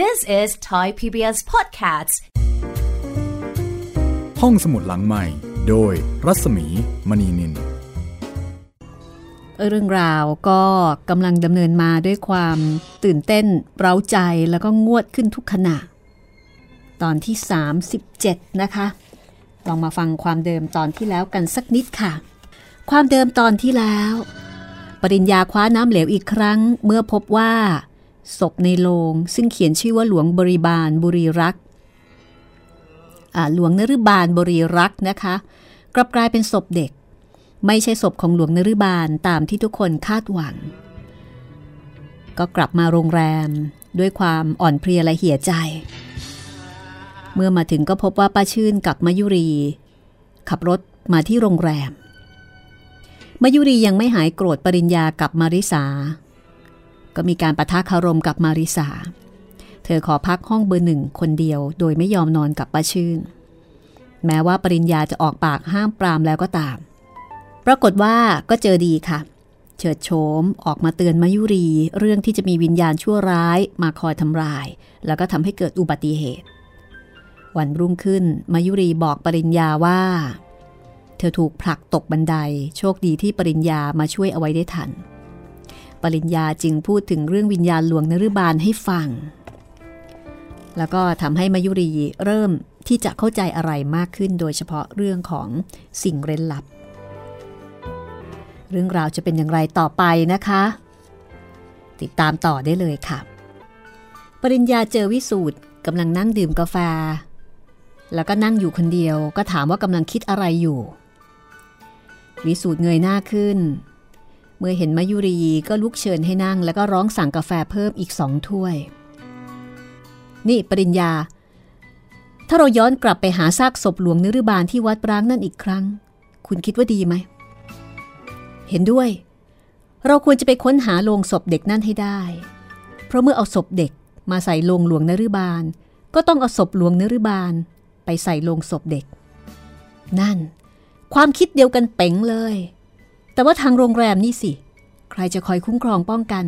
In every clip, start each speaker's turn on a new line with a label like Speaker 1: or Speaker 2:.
Speaker 1: This is Thai PBS Podcasts
Speaker 2: ห้องสมุดหลังใหม่ โดยรัศมีมณีนิน
Speaker 3: เรื่องราวก็กำลังดำเนินมาด้วยความตื่นเต้น เร้าใจแล้วก็งวดขึ้นทุกขณะ ตอนที่ 37 นะคะ ลองมาฟังความเดิมตอนที่แล้วกันสักนิดค่ะ ความเดิมตอนที่แล้ว ปริญญาคว้าน้ำเหลวอีกครั้งเมื่อพบว่า ศพในโลง ซึ่งเขียนชื่อว่าหลวงบริบาลบุรีรักหลวงนฤบาลบริรักนะคะ กลับกลายเป็นศพเด็ก ไม่ใช่ศพของหลวงนฤบาลตามที่ทุกคนคาดหวัง ก็กลับมาโรงแรมด้วยความอ่อนเพลียและเหี่ยใจ เมื่อมาถึงก็พบว่าป้าชื่นกับมายุรี ขับรถมาที่โรงแรมมายุรียังไม่หายโกรธปริญญากับมาริสา ก็มีการประทะคารมกับมาริสา เธอขอพักห้องเบอร์หนึ่งคนเดียว โดยไม่ยอมนอนกับป้าชื่น แม้ว่าปริญญาจะออกปากห้ามปรามแล้วก็ตาม ปรากฏว่าก็เจอดีค่ะ เฉิดโฉมออกมาเตือนมายุรี เรื่องที่จะมีวิญญาณชั่วร้ายมาคอยทำลาย แล้วก็ทำให้เกิดอุบัติเหตุ วันรุ่งขึ้นมายุรีบอกปริญญาว่า เธอถูกผลักตกบันได โชคดีที่ปริญญามาช่วยเอาไว้ได้ทัน ปริญญาจึงพูดถึงเรื่องวิญญาณหลวงนฤบาลให้ฟัง แล้วก็ทำให้มายุรีเริ่มที่จะเข้าใจอะไรมากขึ้นโดยเฉพาะเรื่องของสิ่งเร้นลับ เรื่องราวจะเป็นอย่างไรต่อไปนะคะ ติดตามต่อได้เลยค่ะ ปริญญาเจอวิสูตรกำลังนั่งดื่มกาแฟ แล้วก็นั่งอยู่คนเดียว ก็ถามว่ากำลังคิดอะไรอยู่ วิสูตรเงยหน้าขึ้น เมื่อเห็นมายุรีก็ลุกเชิญให้นั่ง แล้วก็ร้องสั่งกาแฟเพิ่มอีกสองถ้วย นี่ปริญญา ถ้าเราย้อนกลับไปหาซากศพหลวงนฤบาลที่วัดปรางนั่นอีกครั้ง คุณคิดว่าดีไหม เห็นด้วย เราควรจะไปค้นหาโลงศพเด็กนั่นให้ได้ เพราะเมื่อเอาศพเด็กมาใส่โลงหลวงนฤบาล ก็ต้องเอาศพหลวงนฤบาล ไปใส่โลงศพเด็ก นั่น ความคิดเดียวกันเป๋งเลย แต่ว่าทางโรงแรมนี่สิ ใครจะคอยคุ้มครองป้องกัน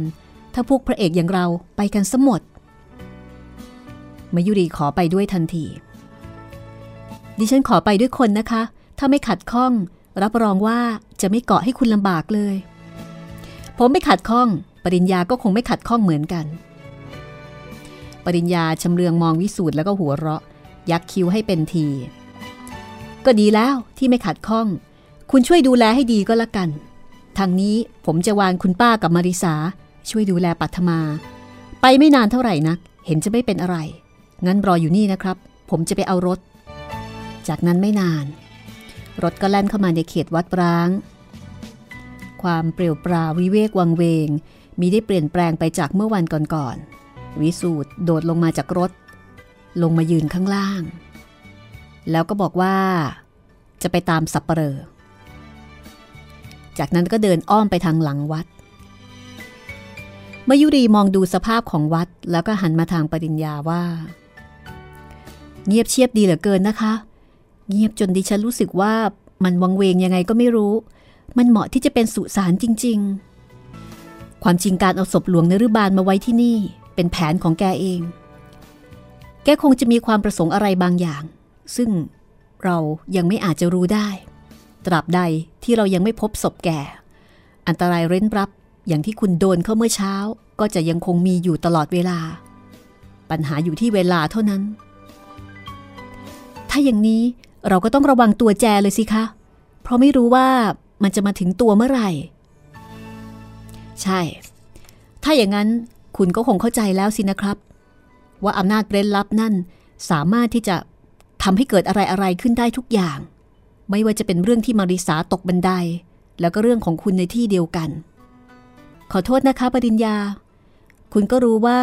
Speaker 3: ถ้าพวกพระเอกอย่างเราไปกันสมดมายุรีขอไปด้วยทันที ดิฉันขอไปด้วยคนนะคะ ถ้าไม่ขัดข้อง รับรองว่าจะไม่เกาะให้คุณลำบากเลย ผมไม่ขัดข้อง ปริญญาก็คงไม่ขัดข้องเหมือนกัน ปริญญาชำเลืองมองวิสูตรแล้วก็หัวเราะ ยักคิ้วให้เป็นที ก็ดีแล้วที่ไม่ขัดข้อง คุณช่วยดูแลให้ดีก็แล้วกัน ทางนี้ผมจะวานคุณป้ากับมาริสา ช่วยดูแลปัทมา ไปไม่นานเท่าไหร่นัก เห็นจะไม่เป็นอะไร งั้นรออยู่นี่นะครับ ผมจะไปเอารถ จากนั้นไม่นาน รถก็แล่นเข้ามาในเขตวัดร้าง ความเปรี่ยวปราวิเวกวังเวง มีได้เปลี่ยนแปลงไปจากเมื่อวันก่อนๆ วิสูตรโดดลงมาจากรถ ลงมายืนข้างล่าง แล้วก็บอกว่า จะไปตามสับเปลอ จากนั้นก็เดินอ้อมไปทางหลังวัด มายุรีมองดูสภาพของวัดแล้วก็หันมาทางปริญญาว่า เงียบเชียบดีเหลือเกินนะคะ เงียบจนดิฉันรู้สึกว่ามันวังเวงยังไงก็ไม่รู้ มันเหมาะที่จะเป็นสุสานจริง ๆ ความจริงการเอาศพหลวงนฤบาลมาไว้ที่นี่ เป็นแผนของแกเอง แกคงจะมีความประสงค์อะไรบางอย่าง ซึ่งเรายังไม่อาจจะรู้ได้ ตราบใดที่เรายังไม่พบศพแกอันตรายเร้นรับอย่างที่คุณโดนเข้าเมื่อเช้า ก็จะยังคงมีอยู่ตลอดเวลา ปัญหาอยู่ที่เวลาเท่านั้น ถ้าอย่างนี้เราก็ต้องระวังตัวแจเลยสิคะ เพราะไม่รู้ว่ามันจะมาถึงตัวเมื่อไหร่ ใช่ ถ้าอย่างนั้นคุณก็คงเข้าใจแล้วสินะครับ ว่าอำนาจเร้นลับนั่นสามารถที่จะทำให้เกิดอะไรอะไรขึ้นได้ทุกอย่าง ไม่ว่าจะเป็นเรื่องที่มาริสาตกบันได แล้วก็เรื่องของคุณในที่เดียวกัน ขอโทษนะคะปริญญา คุณก็รู้ว่า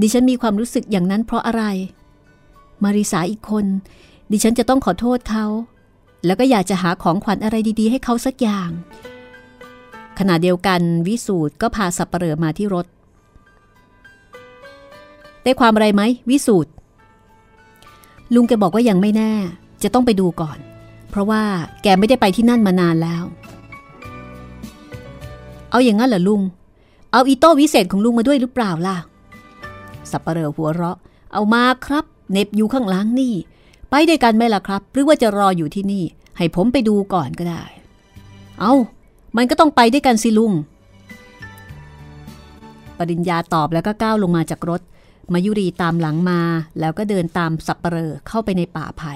Speaker 3: ดิฉันมีความรู้สึกอย่างนั้นเพราะอะไร มาริสาอีกคน ดิฉันจะต้องขอโทษเขา แล้วก็อยากจะหาของขวัญอะไรดีๆ ให้เขาสักอย่าง ขณะเดียวกันวิสูตรก็พาสับเปลอมาที่รถ ได้ความอะไรไหมวิสูตรลุงแกบอกว่ายังไม่แน่ จะต้องไปดูก่อน เพราะว่าแกไม่ได้ไปที่นั่นมานานแล้ว เอาอย่างนั้นเหรอลุง เอาอีโต้วิเศษของลุงมาด้วยหรือเปล่าล่ะ สับปะเปลอหัวเราะ เอามาครับ เน็บอยู่ข้างหลังนี่ ไปได้วยกันไหมล่ะครับ หรือว่าจะรออยู่ที่นี่ ให้ผมไปดูก่อนก็ได้ เอามันก็ต้องไปด้วยกันสิลุง ปริญญาตอบแล้วก็ก้าวลงมาจากรถ มายุรีตามหลังมา แล้วก็เดินตามสับปะเปลอเข้าไปในป่าไผ่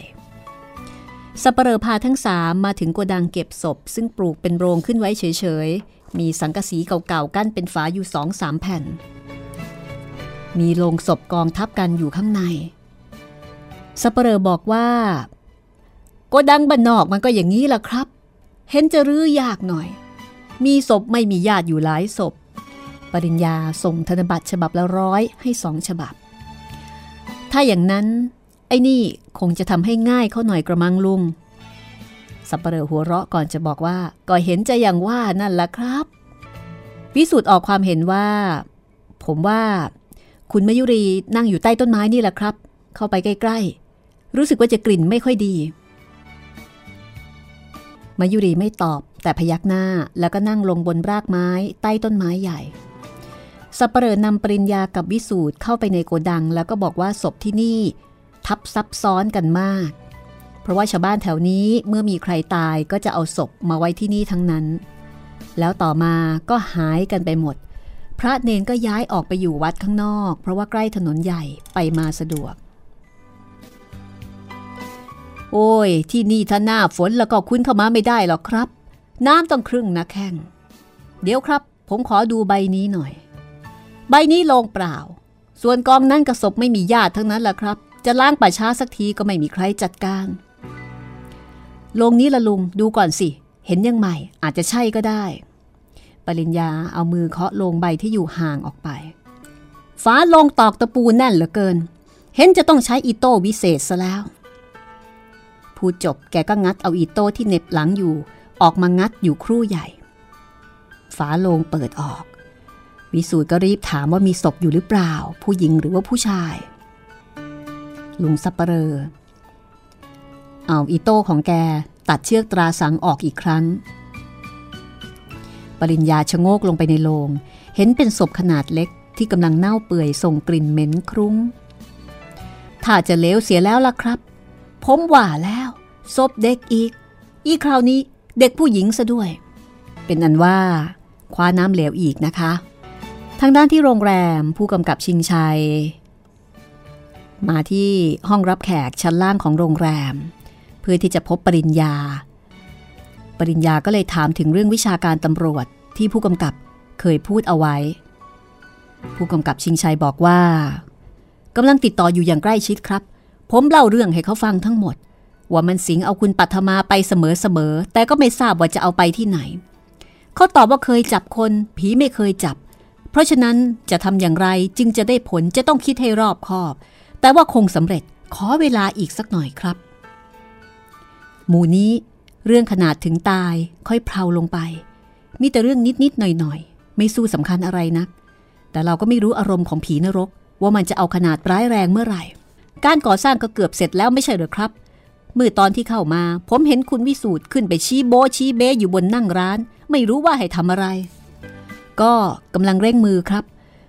Speaker 3: สัปะเปลอพาทั้งสามมาถึงโกดังเก็บศพ ซึ่งปลูกเป็นโรงขึ้นไว้เฉยๆ มีสังกะสีเก่าๆ กั้นเป็นฝาอยู่สองสามแผ่น มีโลงศพกองทับกันอยู่ข้างในสัปะเปลอบอกว่า โกดังบ้านนอกมันก็อย่างนี้ล่ะครับ เห็นจะรื้อยากหน่อย มีศพไม่มีญาติอยู่หลายศพ ปริญญาส่งธนบัตรฉบับละร้อยให้สองฉบับ ถ้าอย่างนั้น อ้นี่คงจะทำให้ง่ายเขาหน่อยกระมังลุง สับปะเลอหัวเราะก่อนจะบอกว่าก็เห็นจะอย่างว่านั่นแหละครับวิสูตรออกความเห็นว่า ผมว่า คุณมยุรีนั่งอยู่ใต้ต้นไม้นี่แหละครับ เข้าไปใกล้ ๆ รู้สึกว่าจะกลิ่นไม่ค่อยดี มายุรีไม่ตอบแต่พยักหน้าแล้วก็นั่งลงบนรากไม้ ใต้ต้นไม้ใหญ่สับปะเลอนำปริญญากับวิสูตรเข้าไปในโกดัง แล้วก็บอกว่าศพที่นี่ ทับซับซ้อนกันมาก เพราะว่าชาวบ้านแถวนี้เมื่อมีใครตายก็จะเอาศพมาไว้ที่นี่ทั้งนั้น แล้วต่อมาก็หายกันไปหมด พระเนนก็ย้ายออกไปอยู่วัดข้างนอก เพราะว่าใกล้ถนนใหญ่ไปมาสะดวก โอ้ย ที่นี่ถ้าหน้าฝนแล้วก็คุ้นเข้ามาไม่ได้หรอกครับ น้ำต้องครึ่งนะแข้งเดี๋ยวครับ ผมขอดูใบนี้หน่อย ใบนี้ลงเปล่า ส่วนกองนั้นกระศพไม่มีญาติทั้งนั้นแหละครับ จะล้างป่าช้าสักทีก็ไม่มีใครจัดการลงนี้ละลุงดูก่อนสิ เห็นยังใหม่อาจจะใช่ก็ได้ ปริญญาเอามือเคาะลงใบที่อยู่ห่างออกไป ฟ้าลงตอกตะปูแน่นเหลือเกิน เห็นจะต้องใช้อีโต้วิเศษซะแล้ว พูดจบแกก็งัดเอาอีโต้ที่เน็บหลังอยู่ออกมางัดอยู่ครู่ใหญ่ ฝาโลงเปิดออก วิสูตรก็รีบถามว่ามีศพอยู่หรือเปล่า ผู้หญิงหรือว่าผู้ชาย ลุงสับปะเรอเอาอีโต้ของแกตัดเชือกตราสังออกอีกครั้ง ปริญญาชะโงกลงไปในโลง เห็นเป็นศพขนาดเล็กที่กำลังเน่าเปื่อยส่งกลิ่นเหม็นครุ้ง ถ้าจะเลวเสียแล้วล่ะครับ ผมว่าแล้วศพเด็กอีก อีคราวนี้เด็กผู้หญิงซะด้วย เป็นอันว่า คว้าน้ำเหลวอีกนะคะ ทางด้านที่โรงแรมผู้กำกับชิงชัย มาที่ห้องรับแขกชั้นล่างของโรงแรม เพื่อที่จะพบปริญญา ปริญญาก็เลยถามถึงเรื่องวิชาการตำรวจที่ผู้กำกับเคยพูดเอาไว้ ผู้กำกับชิงชัยบอกว่ากำลังติดต่ออยู่อย่างใกล้ชิดครับ ผมเล่าเรื่องให้เขาฟังทั้งหมด ว่ามันสิงเอาคุณปัทมาไปเสมอๆแต่ก็ไม่ทราบว่าจะเอาไปที่ไหน เขาตอบว่าเคยจับคน ผีไม่เคยจับ เพราะฉะนั้นจะทำอย่างไรจึงจะได้ผลจะต้องคิดให้รอบคอบ แต่ว่าคงสำเร็จขอเวลาอีกสักหน่อยครับ หมู่นี้เรื่องขนาดถึงตายค่อยเพลาลงไป มีแต่เรื่องนิดๆหน่อยๆ ไม่สู้สำคัญอะไรนัก แต่เราก็ไม่รู้อารมณ์ของผีนรก ว่ามันจะเอาขนาดร้ายแรงเมื่อไหร่ การก่อสร้างก็เกือบเสร็จแล้วไม่ใช่หรือครับ เมื่อตอนที่เข้ามา ผมเห็นคุณวิสูตรขึ้นไปชี้โบชี้เบอยู่บนนั่งร้าน ไม่รู้ว่าให้ทำอะไร ก็กำลังเร่งมือครับ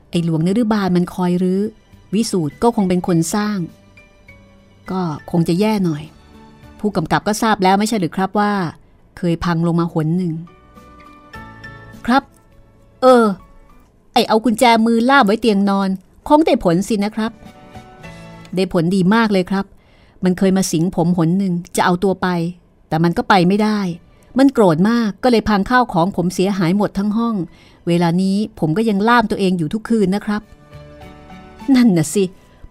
Speaker 3: ไอ้หลวงนฤบาลมันคอยรื้อ วิสูตรก็คงเป็นคนสร้าง ก็คงจะแย่หน่อย ผู้กำกับก็ทราบแล้วไม่ใช่หรือครับว่า เคยพังลงมาหนหนึ่ง ครับ เออ ไอเอากุญแจมือล่ามไว้เตียงนอน คงได้ผลสินะครับ ได้ผลดีมากเลยครับ มันเคยมาสิงผมหนหนึ่งจะเอาตัวไป แต่มันก็ไปไม่ได้มันโกรธมากก็เลยพังข้าวของผมเสียหายหมดทั้งห้อง เวลานี้ผมก็ยังล่ามตัวเองอยู่ทุกคืนนะครับ นั่นน่ะสิ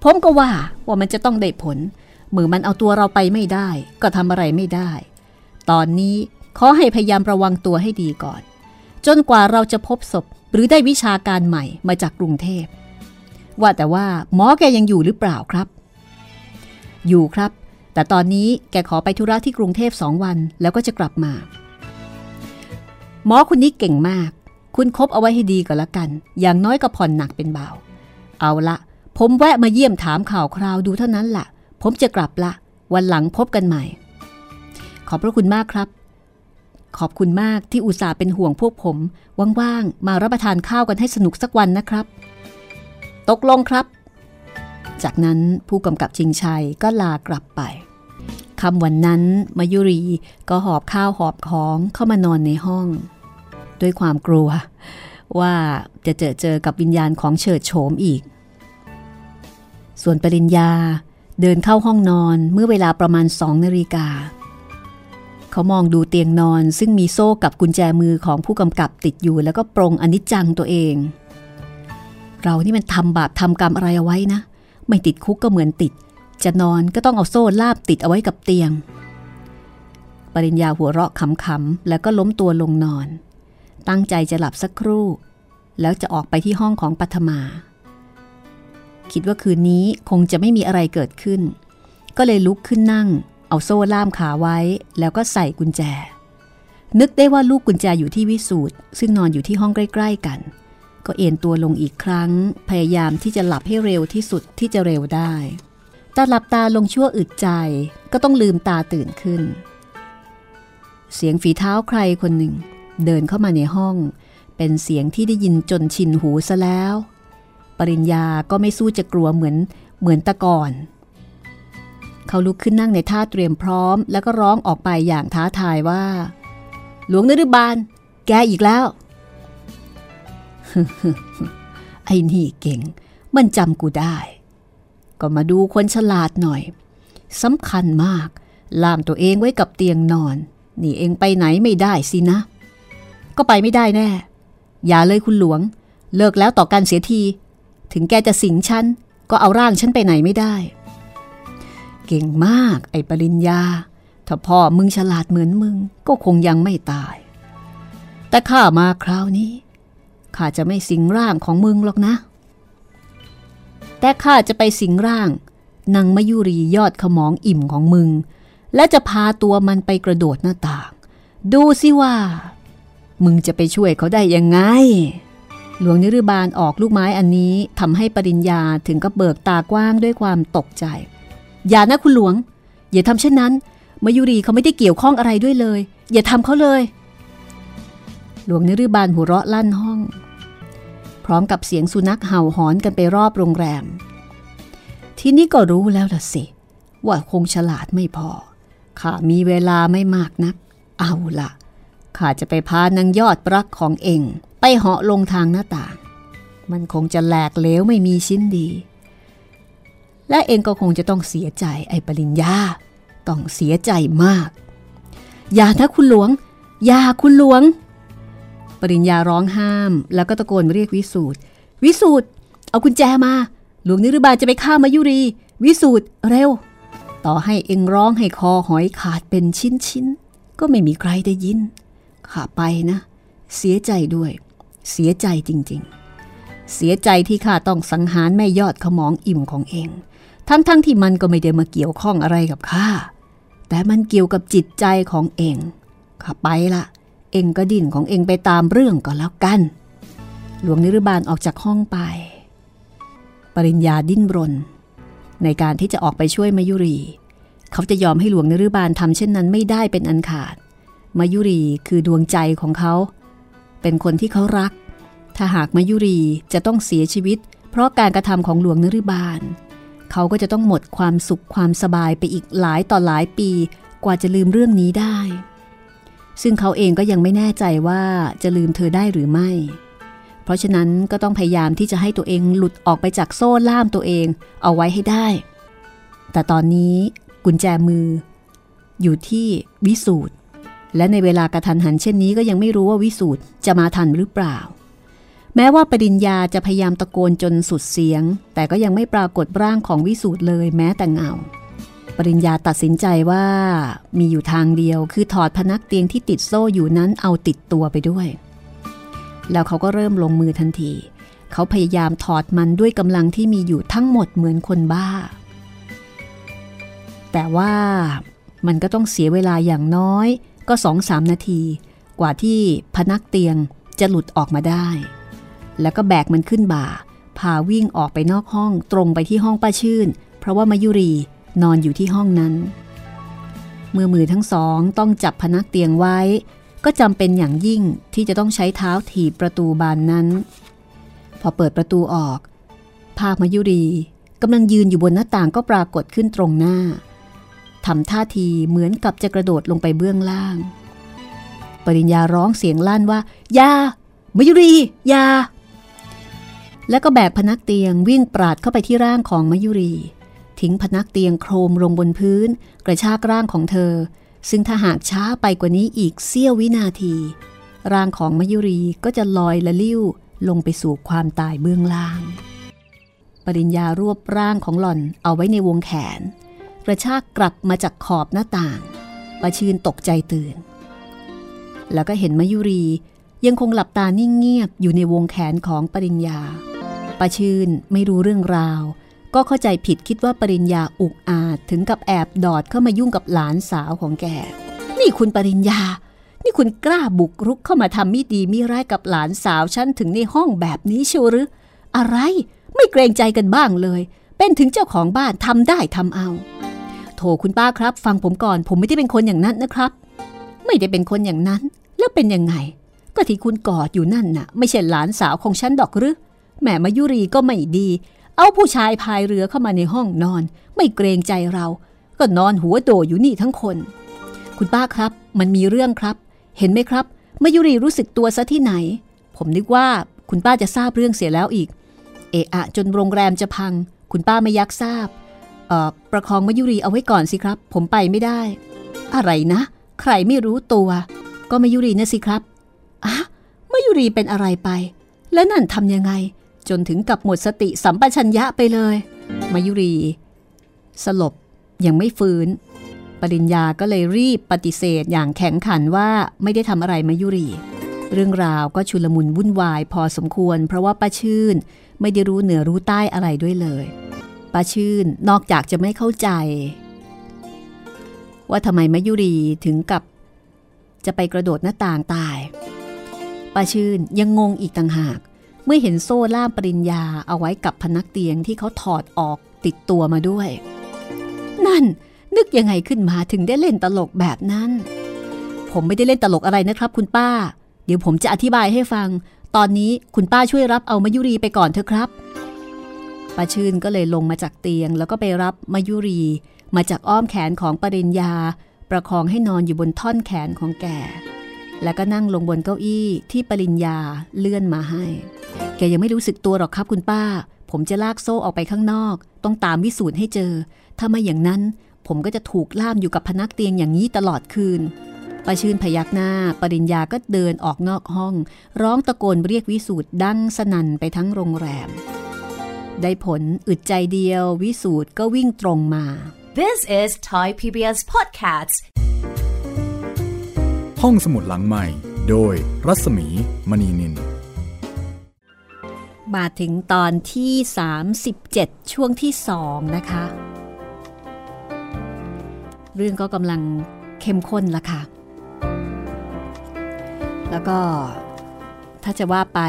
Speaker 3: ผมก็ว่าว่ามันจะต้องได้ผล มือมันเอาตัวเราไปไม่ได้ ก็ทำอะไรไม่ได้ ตอนนี้ขอให้พยายามระวังตัวให้ดีก่อน จนกว่าเราจะพบศพหรือได้วิชาการใหม่มาจากกรุงเทพ ว่าแต่ว่าหมอแกยังอยู่หรือเปล่าครับ อยู่ครับ แต่ตอนนี้แกขอไปธุระที่กรุงเทพสองวันแล้วก็จะกลับมา หมอคนนี้เก่งมาก คุณคบเอาไว้ให้ดีก็แล้วกัน อย่างน้อยก็ผ่อนหนักเป็นเบา เอาละ ผมแวะมาเยี่ยมถามข่าวคราวดูเท่านั้นละ่ะ ผมจะกลับละ วันหลังพบกันใหม่ ขอบพระคุณมากครับ ขอบคุณมากที่อุตส่าห์เป็นห่วงพวกผม ว่างๆ มารับประทานข้าวกันให้สนุกสักวันนะครับ ตกลงครับ จากนั้นผู้กำกับชิงชัยก็ลากลับไปคำวันนั้นมายุรีก็หอบข้าวหอบของเข้ามานอนในห้อง ด้วยความกลัว ว่าจะเจอเจอกับวิญญาณของเฉิดโฉมอีก ส่วนปริญญาเดินเข้าห้องนอนเมื่อเวลาประมาณสองนาฬิกา เขามองดูเตียงนอนซึ่งมีโซ่กับกุญแจมือของผู้กำกับติดอยู่แล้วก็ปรงอนิจจังตัวเอง เรานี่มันทำบาปทำกรรมอะไรเอาไว้นะ ไม่ติดคุกก็เหมือนติด จะนอนก็ต้องเอาโซ่ลาบติดเอาไว้กับเตียง ปริญญาหัวเราะขำๆแล้วก็ล้มตัวลงนอน ตั้งใจจะหลับสักครู่ แล้วจะออกไปที่ห้องของปัทมา คิดว่าคืนนี้คงจะไม่มีอะไรเกิดขึ้น ก็เลยลุกขึ้นนั่ง เอาโซ่ล่ามขาไว้ แล้วก็ใส่กุญแจ นึกได้ว่าลูกกุญแจอยู่ที่วิสูตรซึ่งนอนอยู่ที่ห้องใกล้ ๆ กัน ก็เอนตัวลงอีกครั้ง พยายามที่จะหลับให้เร็วที่สุดที่จะเร็วได้ แต่หลับตาลงชั่วอึดใจ ก็ต้องลืมตาตื่นขึ้น เสียงฝีเท้าใครคนหนึ่ง เดินเข้ามาในห้อง เป็นเสียงที่ได้ยินจนชินหูซะแล้ว ปริญญาก็ไม่สู้จะกลัวเหมือนเหมือนตะก่อน เขาลุกขึ้นนั่งในท่าเตรียมพร้อม แล้วก็ร้องออกไปอย่างท้าทายว่า หลวงนฤบาล แกอีกแล้วไอ้นี่เก่ง มันจำกูได้ ก็มาดูคนฉลาดหน่อยสำคัญมาก ล่ามตัวเองไว้กับเตียงนอน นี่เองไปไหนไม่ได้สินะ ก็ไปไม่ได้แน่ อย่าเลยคุณหลวง เลิกแล้วต่อกันเสียที ถึงแกจะสิงฉัน ก็เอาร่างฉันไปไหนไม่ได้ เก่งมากไอ้ปริญญา ถ้าพ่อมึงฉลาดเหมือนมึง ก็คงยังไม่ตาย แต่ข้ามาคราวนี้ข้าจะไม่สิงร่างของมึงหรอกนะ แต่ข้าจะไปสิงร่างนางมยุรียอดขมองอิ่มของมึง และจะพาตัวมันไปกระโดดหน้าต่าง ดูสิว่า มึงจะไปช่วยเขาได้ยังไง หลวงนิรบาลออกลูกไม้อันนี้ทำให้ปริญญาถึงกับเบิกตากว้างด้วยความตกใจ อย่านะคุณหลวง อย่าทำเช่นนั้น มายุรีเขาไม่ได้เกี่ยวข้องอะไรด้วยเลย อย่าทำเขาเลย หลวงนิรบาลหัวเราะลั่นห้อง พร้อมกับเสียงสุนัขเห่าหอนกันไปรอบโรงแรม ที่นี่ก็รู้แล้วล่ะสิ ว่าคงฉลาดไม่พอข้ามีเวลาไม่มากนัก เอาล่ะข้าจะไปพานางยอดรักของเอง ไปเหาะลงทางหน้าต่าง มันคงจะแหลกเหลวไม่มีชิ้นดี และเองก็คงจะต้องเสียใจไอ้ปริญญา ต้องเสียใจมาก อย่านะคุณหลวง อย่าคุณหลวง ปริญญาร้องห้าม แล้วก็ตะโกนเรียกวิสูตรวิสูตรเอากุญแจมา หลวงนิรบาจะไปฆ่ามายุรี วิสูตรเร็ว ต่อให้เองร้องให้คอหอยขาดเป็นชิ้นๆก็ไม่มีใครได้ยินข้าไปนะ เสียใจด้วย เสียใจจริงๆ เสียใจที่ข้าต้องสังหารแม่ยอดขมองอิ่มของเอง ทั้งๆทที่มันก็ไม่ได้มาเกี่ยวข้องอะไรกับข้า แต่มันเกี่ยวกับจิตใจของเองข้าไปละเองก็ดิ่นของเองไปตามเรื่องก็แล้วกัน หลวงนิรบาลออกจากห้องไป ปริญญาดิ้นรน ในการที่จะออกไปช่วยมายุรี เขาจะยอมให้หลวงนิรบาลทำเช่นนั้นไม่ได้เป็นอันขาดมายุรีคือดวงใจของเขา เป็นคนที่เขารัก ถ้าหากมายุรีจะต้องเสียชีวิต เพราะการกระทำของหลวงนฤบาล เขาก็จะต้องหมดความสุขความสบายไปอีกหลายต่อหลายปีกว่าจะลืมเรื่องนี้ได้ ซึ่งเขาเองก็ยังไม่แน่ใจว่าจะลืมเธอได้หรือไม่ เพราะฉะนั้นก็ต้องพยายามที่จะให้ตัวเองหลุดออกไปจากโซ่ล่ามตัวเองเอาไว้ให้ได้ แต่ตอนนี้กุญแจมือ อยู่ที่วิสูตร และในเวลากระทันหันเช่นนี้ก็ยังไม่รู้ว่าวิสูตรจะมาทันหรือเปล่า แม้ว่าปริญญาจะพยายามตะโกนจนสุดเสียง แต่ก็ยังไม่ปรากฏร่างของวิสูตรเลยแม้แต่เงา ปริญญาตัดสินใจว่ามีอยู่ทางเดียวคือถอดพนักเตียงที่ติดโซ่อยู่นั้นเอาติดตัวไปด้วย แล้วเขาก็เริ่มลงมือทันที เขาพยายามถอดมันด้วยกำลังที่มีอยู่ทั้งหมดเหมือนคนบ้า แต่ว่ามันก็ต้องเสียเวลาอย่างน้อย ก็สองสามนาที กว่าที่พนักเตียงจะหลุดออกมาได้ แล้วก็แบกมันขึ้นบ่า พาวิ่งออกไปนอกห้องตรงไปที่ห้องป้าชื่น เพราะว่ามายุรีนอนอยู่ที่ห้องนั้น เมื่อมือทั้งสองต้องจับพนักเตียงไว้ ก็จำเป็นอย่างยิ่งที่จะต้องใช้เท้าถีบประตูบานนั้น พอเปิดประตูออก ภาพมายุรีกำลังยืนอยู่บนหน้าต่างก็ปรากฏขึ้นตรงหน้า ทำท่าทีเหมือนกับจะกระโดดลงไปเบื้องล่าง ปริญญาร้องเสียงลั่นว่า ยา มยุรี ยา แล้วก็แบกพนักเตียงวิ่งปราดเข้าไปที่ร่างของมยุรี ทิ้งพนักเตียงโครมลงบนพื้น กระชากร่างของเธอ ซึ่งถ้าหากช้าไปกว่านี้อีกเสี้ยววินาที ร่างของมยุรีก็จะลอยละลิ้วลงไปสู่ความตายเบื้องล่าง ปริญญารวบร่างของหล่อนเอาไว้ในวงแขน กระชากกลับมาจากขอบหน้าต่างประชื่นตกใจตื่น แล้วก็เห็นมยุรียังคงหลับตานิ่งเงียบอยู่ในวงแขนของปริญญาประชื่นไม่รู้เรื่องราว ก็เข้าใจผิดคิดว่าปริญญาอุกอาจถึงกับแอบดอดเข้ามายุ่งกับหลานสาวของแก นี่คุณปริญญา นี่คุณกล้าบุกรุกเข้ามาทำมิดีมิร้ายกับหลานสาวฉันถึงในห้องแบบนี้เชียวหรือ อะไรไม่เกรงใจกันบ้างเลย เป็นถึงเจ้าของบ้านทำได้ทำเอา ถคุณป้าครับ ฟังผมก่อนผมไม่ได้เป็นคนอย่างนั้นนะครับ ไม่ได้เป็นคนอย่างนั้น แล้วเป็นยังไง ก็ที่คุณกอดอยู่นั่นน่ะ ไม่ใช่หลานสาวของฉันดอกหรือแม่มายุรีก็ไม่ดี เอาผู้ชายพายเรือเข้ามาในห้องนอน ไม่เกรงใจเรา ก็นอนหัวโดอยู่นี่ทั้งคน คุณป้าครับ มันมีเรื่องครับ เห็นไหมครับมายุรีรู้สึกตัวซะที่ไหน ผมนึกว่าคุณป้าจะทราบเรื่องเสียแล้วอีก เอะอะจนโรงแรมจะพัง คุณป้าไม่ยักทราบ ประคองมายุรีเอาไว้ก่อนสิครับ ผมไปไม่ได้ อะไรนะ ใครไม่รู้ตัว ก็มายุรีนะสิครับอะมายุรีเป็นอะไรไป แล้วนั่นทำยังไง จนถึงกับหมดสติสัมปชัญญะไปเลยมายุรี สลบยังไม่ฟื้น ปริญญาก็เลยรีบปฏิเสธอย่างแข็งขันว่าไม่ได้ทำอะไรมายุรี เรื่องราวก็ชุลมุนวุ่นวายพอสมควร เพราะว่าป้าชื่น ไม่ได้รู้เหนือรู้ใต้อะไรด้วยเลย ป้าชื่นนอกจากจะไม่เข้าใจ ว่าทำไมมายุรีถึงกับ จะไปกระโดดหน้าต่างตายป้าชื่นยังงงอีกต่างหาก เมื่อเห็นโซ่ล่ามปริญญาเอาไว้กับพนักเตียงที่เขาถอดออกติดตัวมาด้วย นั่นนึกยังไงขึ้นมาถึงได้เล่นตลกแบบนั้น ผมไม่ได้เล่นตลกอะไรนะครับ คุณป้า เดี๋ยวผมจะอธิบายให้ฟัง ตอนนี้คุณป้าช่วยรับเอามายุรีไปก่อนเถอะครับ ป้าชื่นก็เลยลงมาจากเตียง แล้วก็ไปรับมายุรี มาจากอ้อมแขนของปริญญา ประคองให้นอนอยู่บนท่อนแขนของแก แล้วก็นั่งลงบนเก้าอี้ที่ปริญญาเลื่อนมาให้ แกยังไม่รู้สึกตัวหรอกครับคุณป้า ผมจะลากโซ่ออกไปข้างนอก ต้องตามวิสูตรให้เจอ ถ้าไม่อย่างนั้น ผมก็จะถูกล่ามอยู่กับพนักเตียงอย่างนี้ตลอดคืนป้าชื่นพยักหน้า ปริญญาก็เดินออกนอกห้อง ร้องตะโกนเรียกวิสูตรดังสนั่นไปทั้งโรงแรม ได้ผลอึดใจเดียววิสูตรก็วิ่งตรงมา
Speaker 1: This is Thai PBS Podcasts
Speaker 2: ห้องสมุดหลังใหม่ โดยรัศมีมณีนิน
Speaker 3: มาถึงตอนที่ 37 ช่วงที่2นะคะ เรื่องก็กำลังเข้มข้นละค่ะ แล้วก็ถ้าจะว่าไป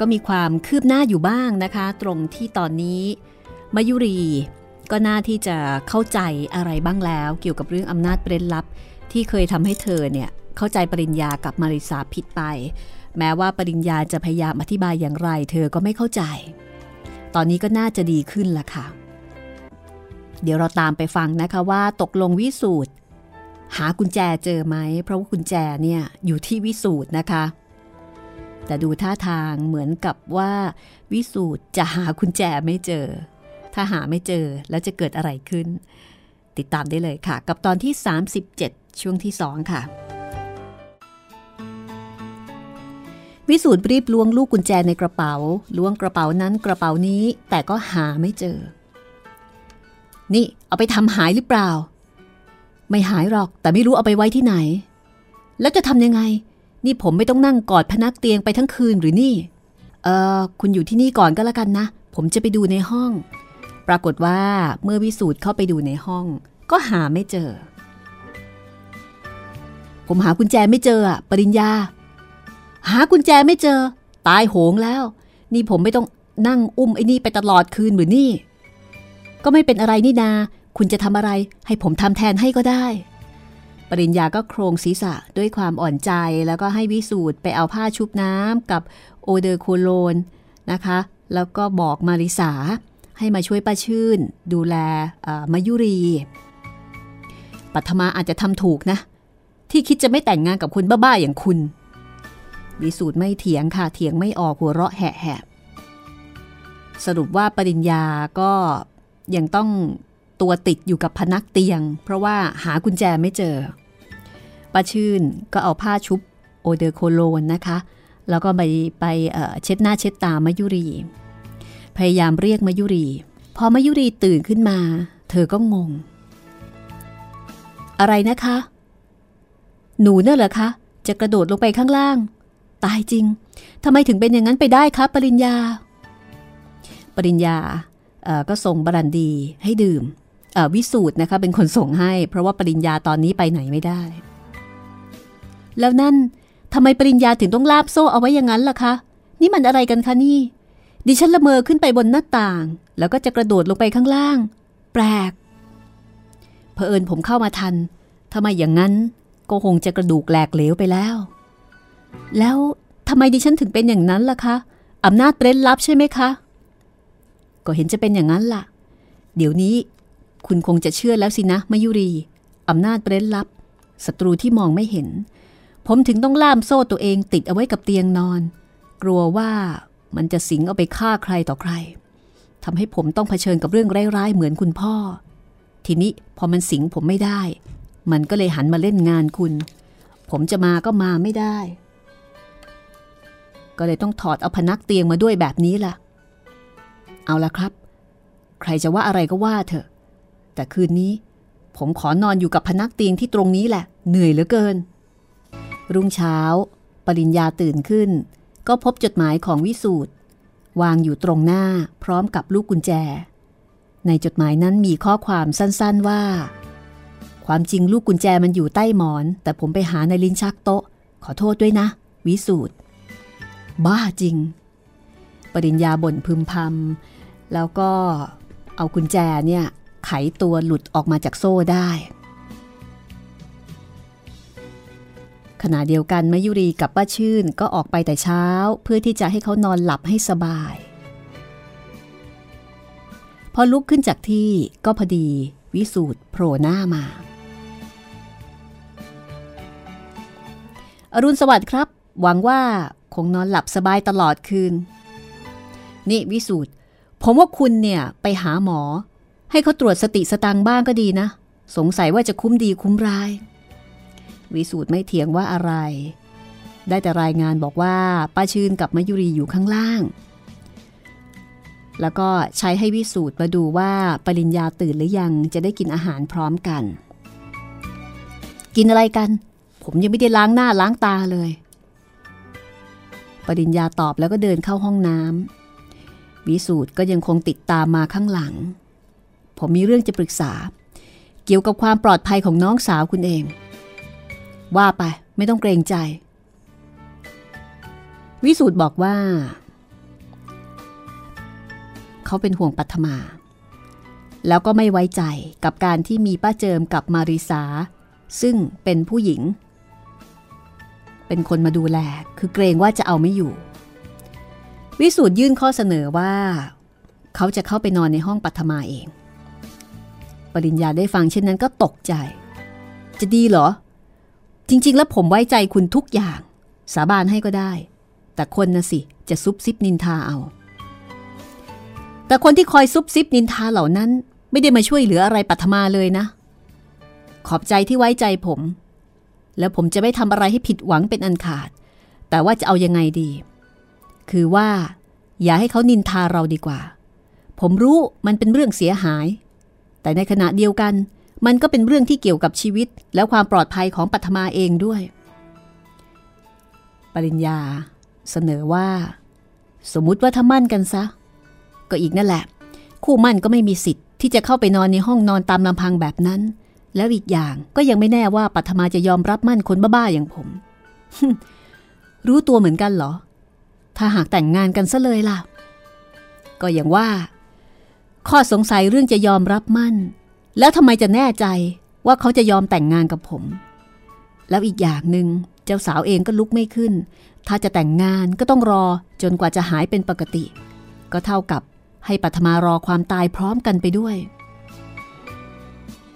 Speaker 3: ก็มีความคืบหน้าอยู่บ้างนะคะ ตรงที่ตอนนี้มายุรีก็น่าที่จะเข้าใจอะไรบ้างแล้ว เกี่ยวกับเรื่องอำนาจเร้นลับ ที่เคยทำให้เธอเนี่ยเข้าใจปริญญากับมาริสาผิดไป แม้ว่าปริญญาจะพยายามอธิบายอย่างไร เธอก็ไม่เข้าใจ ตอนนี้ก็น่าจะดีขึ้นละค่ะ เดี๋ยวเราตามไปฟังนะคะว่าตกลงวิสูตรหากุญแจเจอไหมเพราะว่ากุญแจเนี่ยอยู่ที่วิสูตรนะคะ แต่ดูท่าทางเหมือนกับว่าวิสูตรจะหากุญแจไม่เจอ ถ้าหาไม่เจอแล้วจะเกิดอะไรขึ้น ติดตามได้เลยค่ะ กับตอนที่ 37 ช่วงที่ 2 ค่ะ วิสูตรรีบล้วงลูกกุญแจในกระเป๋าล้วงกระเป๋านั้นกระเป๋านี้ แต่ก็หาไม่เจอ นี่เอาไปทำหายหรือเปล่า ไม่หายหรอกแต่ไม่รู้เอาไปไว้ที่ไหน แล้วจะทำยังไง นี่ผมไม่ต้องนั่งกอดพนักเตียงไปทั้งคืนหรือนี่ เออคุณอยู่ที่นี่ก่อนก็แล้วกันนะ ผมจะไปดูในห้อง ปรากฏว่าเมื่อวิสูตรเข้าไปดูในห้อง ก็หาไม่เจอ ผมหากุญแจไม่เจออะปริญญา หากุญแจไม่เจอ ตายโหงแล้ว นี่ผมไม่ต้องนั่งอุ้มไอ้นี่ไปตลอดคืนหรือนี่ ก็ไม่เป็นอะไรนี่นา คุณจะทำอะไร ให้ผมทำแทนให้ก็ได้ ปริญญาก็โครงศีรษะด้วยความอ่อนใจแล้วก็ให้วิสูตรไปเอาผ้าชุบน้ำกับโอเดอร์โคโลนนะคะ แล้วก็บอกมาริสาให้มาช่วยป้าชื่น ดูแลมายุรี ปัทมาอาจจะทำถูกนะ ที่คิดจะไม่แต่งงานกับคนบ้าๆอย่างคุณ วิสูตรไม่เถียงค่ะ เถียงไม่ออกหัวเราะแหะสรุปว่าปริญญาก็ยังต้องตัวติดอยู่กับพนักเตียง เพราะว่าหากุญแจไม่เจอ ป้าชื่นก็เอาผ้าชุบโอเดอร์โคโลนนะคะ แล้วก็ไปไปเช็ดหน้าเช็ดตามายุรี พยายามเรียกมายุรี พอมายุรีตื่นขึ้นมา เธอก็งง อะไรนะคะ หนูเนี่ยเหรอคะ จะกระโดดลงไปข้างล่าง ตายจริงทำไมถึงเป็นอย่างนั้นไปได้คะปริญญา ปริญญาก็ส่งบรันดีให้ดื่มวิสูตรนะคะเป็นคนส่งให้ เพราะว่าปริญญาตอนนี้ไปไหนไม่ได้ แล้วนั่นทำไมปริญญาถึงต้องลาบโซ่เอาไว้อย่างนั้นล่ะคะ นี่มันอะไรกันคะนี่ ดิฉันละเมอขึ้นไปบนหน้าต่าง แล้วก็จะกระโดดลงไปข้างล่าง แปลกเผอิญผมเข้ามาทันทำไมอย่างนั้นก็คงจะกระดูกแหลกเหลวไปแล้ว แล้วทำไมดิฉันถึงเป็นอย่างนั้นล่ะคะอำนาจเร้นลับใช่ไหมคะ ก็เห็นจะเป็นอย่างนั้นล่ะ เดี๋ยวนี้ คุณคงจะเชื่อแล้วสินะมายุรีอำนาจเร้นลับศัตรูที่มองไม่เห็น ผมถึงต้องล่ามโซ่ตัวเองติดเอาไว้กับเตียงนอน กลัวว่ามันจะสิงเอาไปฆ่าใครต่อใครทำให้ผมต้องเผชิญกับเรื่องร้ายๆเหมือนคุณพ่อ ทีนี้พอมันสิงผมไม่ได้ มันก็เลยหันมาเล่นงานคุณ ผมจะมาก็มาไม่ได้ ก็เลยต้องถอดเอาพนักเตียงมาด้วยแบบนี้ล่ะ เอาละครับ ใครจะว่าอะไรก็ว่าเถอะ แต่คืนนี้ ผมขอนอนอยู่กับพนักเตียงที่ตรงนี้แหละ เหนื่อยเหลือเกิน รุ่งเช้า ปริญญาตื่นขึ้น ก็พบจดหมายของวิสูตรวางอยู่ตรงหน้าพร้อมกับลูกกุญแจ ในจดหมายนั้นมีข้อความสั้นๆว่า ความจริงลูกกุญแจมันอยู่ใต้หมอน แต่ผมไปหาในลิ้นชักโต๊ะ ขอโทษด้วยนะ วิสูตรบ้าจริง ปริญญาบ่นพึมพำแล้วก็เอากุญแจเนี่ยไขตัวหลุดออกมาจากโซ่ได้ ขณะเดียวกันมยุรีกับป้าชื่นก็ออกไปแต่เช้า เพื่อที่จะให้เขานอนหลับให้สบาย พอลุกขึ้นจากที่ก็พอดี วิสูตรโผล่หน้ามา อรุณสวัสดิ์ครับ หวังว่าคงนอนหลับสบายตลอดคืน นี่วิสูตรผมว่าคุณเนี่ยไปหาหมอ ให้เขาตรวจสติสตังบ้างก็ดีนะ สงสัยว่าจะคุ้มดีคุ้มร้าย วิสูตรไม่เถียงว่าอะไร ได้แต่รายงานบอกว่าป้าชื่นกับมายุรีอยู่ข้างล่าง แล้วก็ใช้ให้วิสูตรมาดูว่าปริญญาตื่นหรือยังจะได้กินอาหารพร้อมกัน กินอะไรกัน ผมยังไม่ได้ล้างหน้าล้างตาเลย ปริญญาตอบแล้วก็เดินเข้าห้องน้ำวิสูตรก็ยังคงติดตามมาข้างหลัง ผมมีเรื่องจะปรึกษาเกี่ยวกับความปลอดภัยของน้องสาวคุณเอง ว่าไปไม่ต้องเกรงใจ วิสูตรบอกว่า เขาเป็นห่วงปัทมา แล้วก็ไม่ไว้ใจกับการที่มีป้าเจิมกับมาริสา ซึ่งเป็นผู้หญิง เป็นคนมาดูแล คือเกรงว่าจะเอาไม่อยู่ วิสูตรยื่นข้อเสนอว่า เขาจะเข้าไปนอนในห้องปัทมาเอง ปริญญาได้ฟังเช่นนั้นก็ตกใจ จะดีเหรอ จริง ๆ แล้วผมไว้ใจคุณทุกอย่าง สาบานให้ก็ได้ แต่คนนะสิ จะซุบซิบนินทาเอา แต่คนที่คอยซุบซิบนินทาเหล่านั้น ไม่ได้มาช่วยเหลืออะไรปัทมาเลยนะ ขอบใจที่ไว้ใจผม แล้วผมจะไม่ทำอะไรให้ผิดหวังเป็นอันขาด แต่ว่าจะเอายังไงดี คือว่า อย่าให้เขานินทาเราดีกว่า ผมรู้มันเป็นเรื่องเสียหาย แต่ในขณะเดียวกัน มันก็เป็นเรื่องที่เกี่ยวกับชีวิตและความปลอดภัยของปัทมาเองด้วย ปริญญา เสนอว่า สมมุติว่าถ้ามั่นกันซะ ก็อีกนั่นแหละ คู่มั่นก็ไม่มีสิทธิ์ที่จะเข้าไปนอนในห้องนอนตามลำพังแบบนั้น แล้วอีกอย่างก็ยังไม่แน่ว่าปัทมาจะยอมรับมั่นคนบ้าๆอย่างผม รู้ตัวเหมือนกันเหรอ ถ้าหากแต่งงานกันซะเลยล่ะ ก็อย่างว่า ข้อสงสัยเรื่องจะยอมรับมั่น แล้วทำไมจะแน่ใจว่าเขาจะยอมแต่งงานกับผม แล้วอีกอย่างหนึ่งเจ้าสาวเองก็ลุกไม่ขึ้น ถ้าจะแต่งงานก็ต้องรอจนกว่าจะหายเป็นปกติ ก็เท่ากับให้ปัทมารอความตายพร้อมกันไปด้วย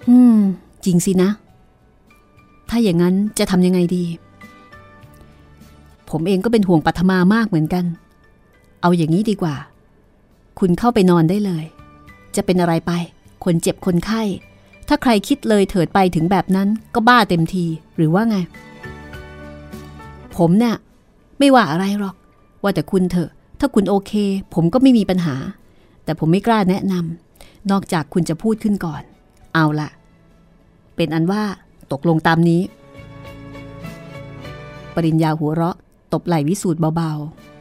Speaker 3: อืม จริงสินะ ถ้าอย่างนั้นจะทำยังไงดี ผมเองก็เป็นห่วงปัทมามากเหมือนกัน เอาอย่างนี้ดีกว่า คุณเข้าไปนอนได้เลย จะเป็นอะไรไป คนเจ็บคนไข้ ถ้าใครคิดเลยเถิดไปถึงแบบนั้นก็บ้าเต็มทีหรือว่าไง ผมเนี่ยไม่ว่าอะไรหรอก ว่าแต่คุณเถอะ ถ้าคุณโอเค ผมก็ไม่มีปัญหา แต่ผมไม่กล้าแนะนำนอกจากคุณจะพูดขึ้นก่อน เอาละเป็นอันว่าตกลงตามนี้ ปริญญาหัวเราะ ตบไหล่วิสูตรเบา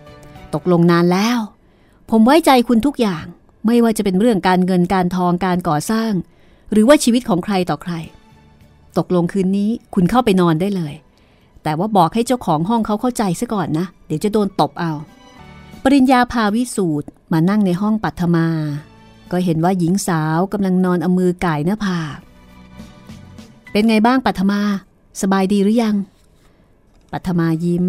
Speaker 3: ๆ ตกลงนานแล้ว ผมไว้ใจคุณทุกอย่าง ไม่ว่าจะเป็นเรื่องการเงินการทองการก่อสร้าง หรือว่าชีวิตของใครต่อใคร ตกลงคืนนี้คุณเข้าไปนอนได้เลย แต่ว่าบอกให้เจ้าของห้องเขาเข้าใจซะก่อนนะ เดี๋ยวจะโดนตบเอา ปริญญาพาวิสูตรมานั่งในห้องปัทมา ก็เห็นว่าหญิงสาวกำลังนอนเอามือก่ายหน้าผากเป็นไงบ้างปัทมา สบายดีหรือยัง ปัทมายิ้ม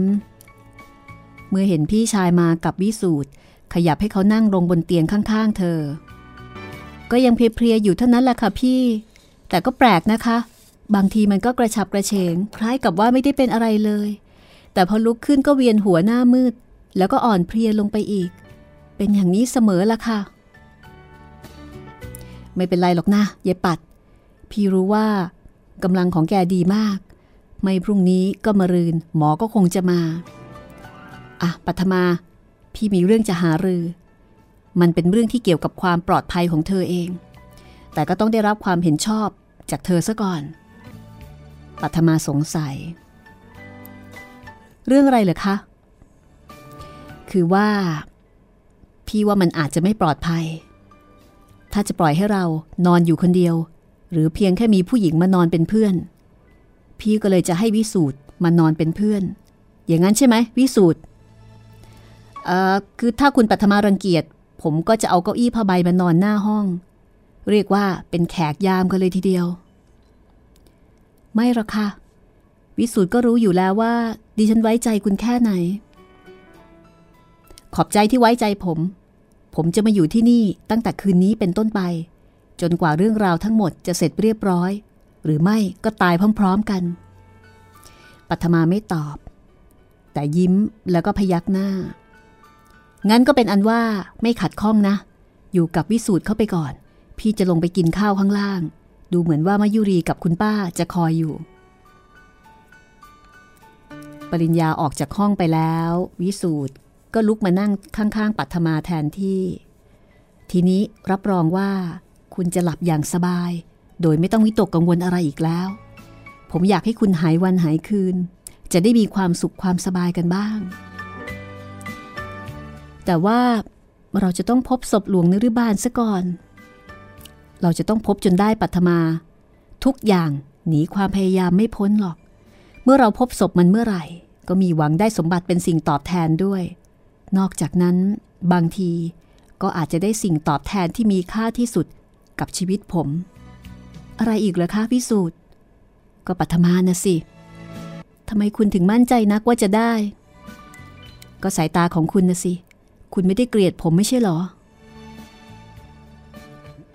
Speaker 3: เมื่อเห็นพี่ชายมากับวิสูตร ขยับให้เขานั่งลงบนเตียงข้างๆ เธอ ก็ยังเพลียๆอยู่เท่านั้นแหละค่ะพี่ แต่ก็แปลกนะคะ บางทีมันก็กระฉับกระเฉง คล้ายกับว่าไม่ได้เป็นอะไรเลย แต่พอลุกขึ้นก็เวียนหัวหน้ามืด แล้วก็อ่อนเพลียลงไปอีก เป็นอย่างนี้เสมอละค่ะ ไม่เป็นไรหรอกนะเยปัด พี่รู้ว่ากำลังของแกดีมาก ไม่พรุ่งนี้ก็มารืน หมอก็คงจะมา อะปัทมา พี่มีเรื่องจะหารือ มันเป็นเรื่องที่เกี่ยวกับความปลอดภัยของเธอเอง แต่ก็ต้องได้รับความเห็นชอบจากเธอซะก่อน ปัทมาสงสัย เรื่องอะไรเหรอคะ คือว่า พี่ว่ามันอาจจะไม่ปลอดภัย ถ้าจะปล่อยให้เรานอนอยู่คนเดียว หรือเพียงแค่มีผู้หญิงมานอนเป็นเพื่อน พี่ก็เลยจะให้วิสูตรมานอนเป็นเพื่อน อย่างนั้นใช่ไหมวิสูตร คือถ้าคุณปัทมารังเกียจ ผมก็จะเอาเก้าอี้ผ้าใบมานอนหน้าห้อง เรียกว่าเป็นแขกยามกันเลยทีเดียว ไม่หรอกค่ะ วิสูตรก็รู้อยู่แล้วว่า ดิฉันไว้ใจคุณแค่ไหน ขอบใจที่ไว้ใจผม ผมจะมาอยู่ที่นี่ตั้งแต่คืนนี้เป็นต้นไป จนกว่าเรื่องราวทั้งหมดจะเสร็จเรียบร้อย หรือไม่ก็ตายพร้อม ๆกันปัทมาไม่ตอบ แต่ยิ้มแล้วก็พยักหน้า งั้นก็เป็นอันว่าไม่ขัดข้องนะ อยู่กับวิสูตรเข้าไปก่อน พี่จะลงไปกินข้าวข้างล่าง ดูเหมือนว่ามายุรีกับคุณป้าจะคอยอยู่ ปริญญาออกจากห้องไปแล้ว วิสูตรก็ลุกมานั่งข้างๆ ปัทมาแทนที่ ทีนี้รับรองว่า คุณจะหลับอย่างสบาย โดยไม่ต้องวิตกกังวลอะไรอีกแล้ว ผมอยากให้คุณหายวันหายคืน จะได้มีความสุขความสบายกันบ้าง แต่ว่าเราจะต้องพบศพหลวงนฤบาลซะก่อน เราจะต้องพบจนได้ปัทมา ทุกอย่างหนีความพยายามไม่พ้นหรอก เมื่อเราพบศพมันเมื่อไหร่ ก็มีหวังได้สมบัติเป็นสิ่งตอบแทนด้วย นอกจากนั้นบางทีก็อาจจะได้สิ่งตอบแทนที่มีค่าที่สุดกับชีวิตผม อะไรอีกเหรอคะพิสูจน์ก็ปัทมานะสิทำไมคุณถึงมั่นใจนักว่าจะได้ ก็สายตาของคุณนะสิ คุณไม่ได้เกลียดผมไม่ใช่หรอ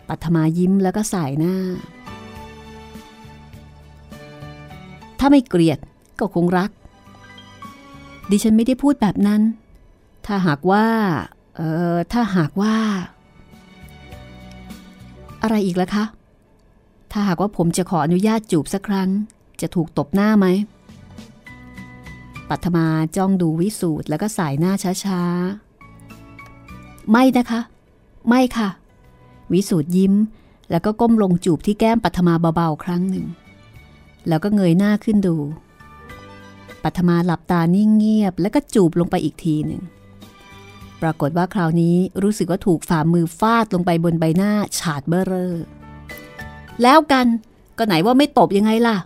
Speaker 3: ปัทมายิ้มแล้วก็สายหน้า ถ้าไม่เกลียดก็คงรัก ดิฉันไม่ได้พูดแบบนั้น ถ้าหากว่า เออถ้าหากว่า อะไรอีกล่ะคะ ถ้าหากว่าผมจะขออนุญาตจูบสักครั้ง จะถูกตบหน้าไหมปัทมาจ้องดูวิสูตรแล้วก็สายหน้าช้าๆ ไม่นะคะ ไม่ค่ะ วิสูตรยิ้ม แล้วก็ก้มลงจูบที่แก้มปัทมาเบาๆครั้งหนึ่ง แล้วก็เงยหน้าขึ้นดู ปัทมาหลับตานิ่งเงียบ แล้วก็จูบลงไปอีกทีหนึ่ง ปรากฏว่าคราวนี้รู้สึกว่าถูกฝ่ามือฟาดลงไปบนใบหน้าฉาดเบ้อเร่อแล้วกันก็ไหนว่าไม่ตบยังไงล่ะ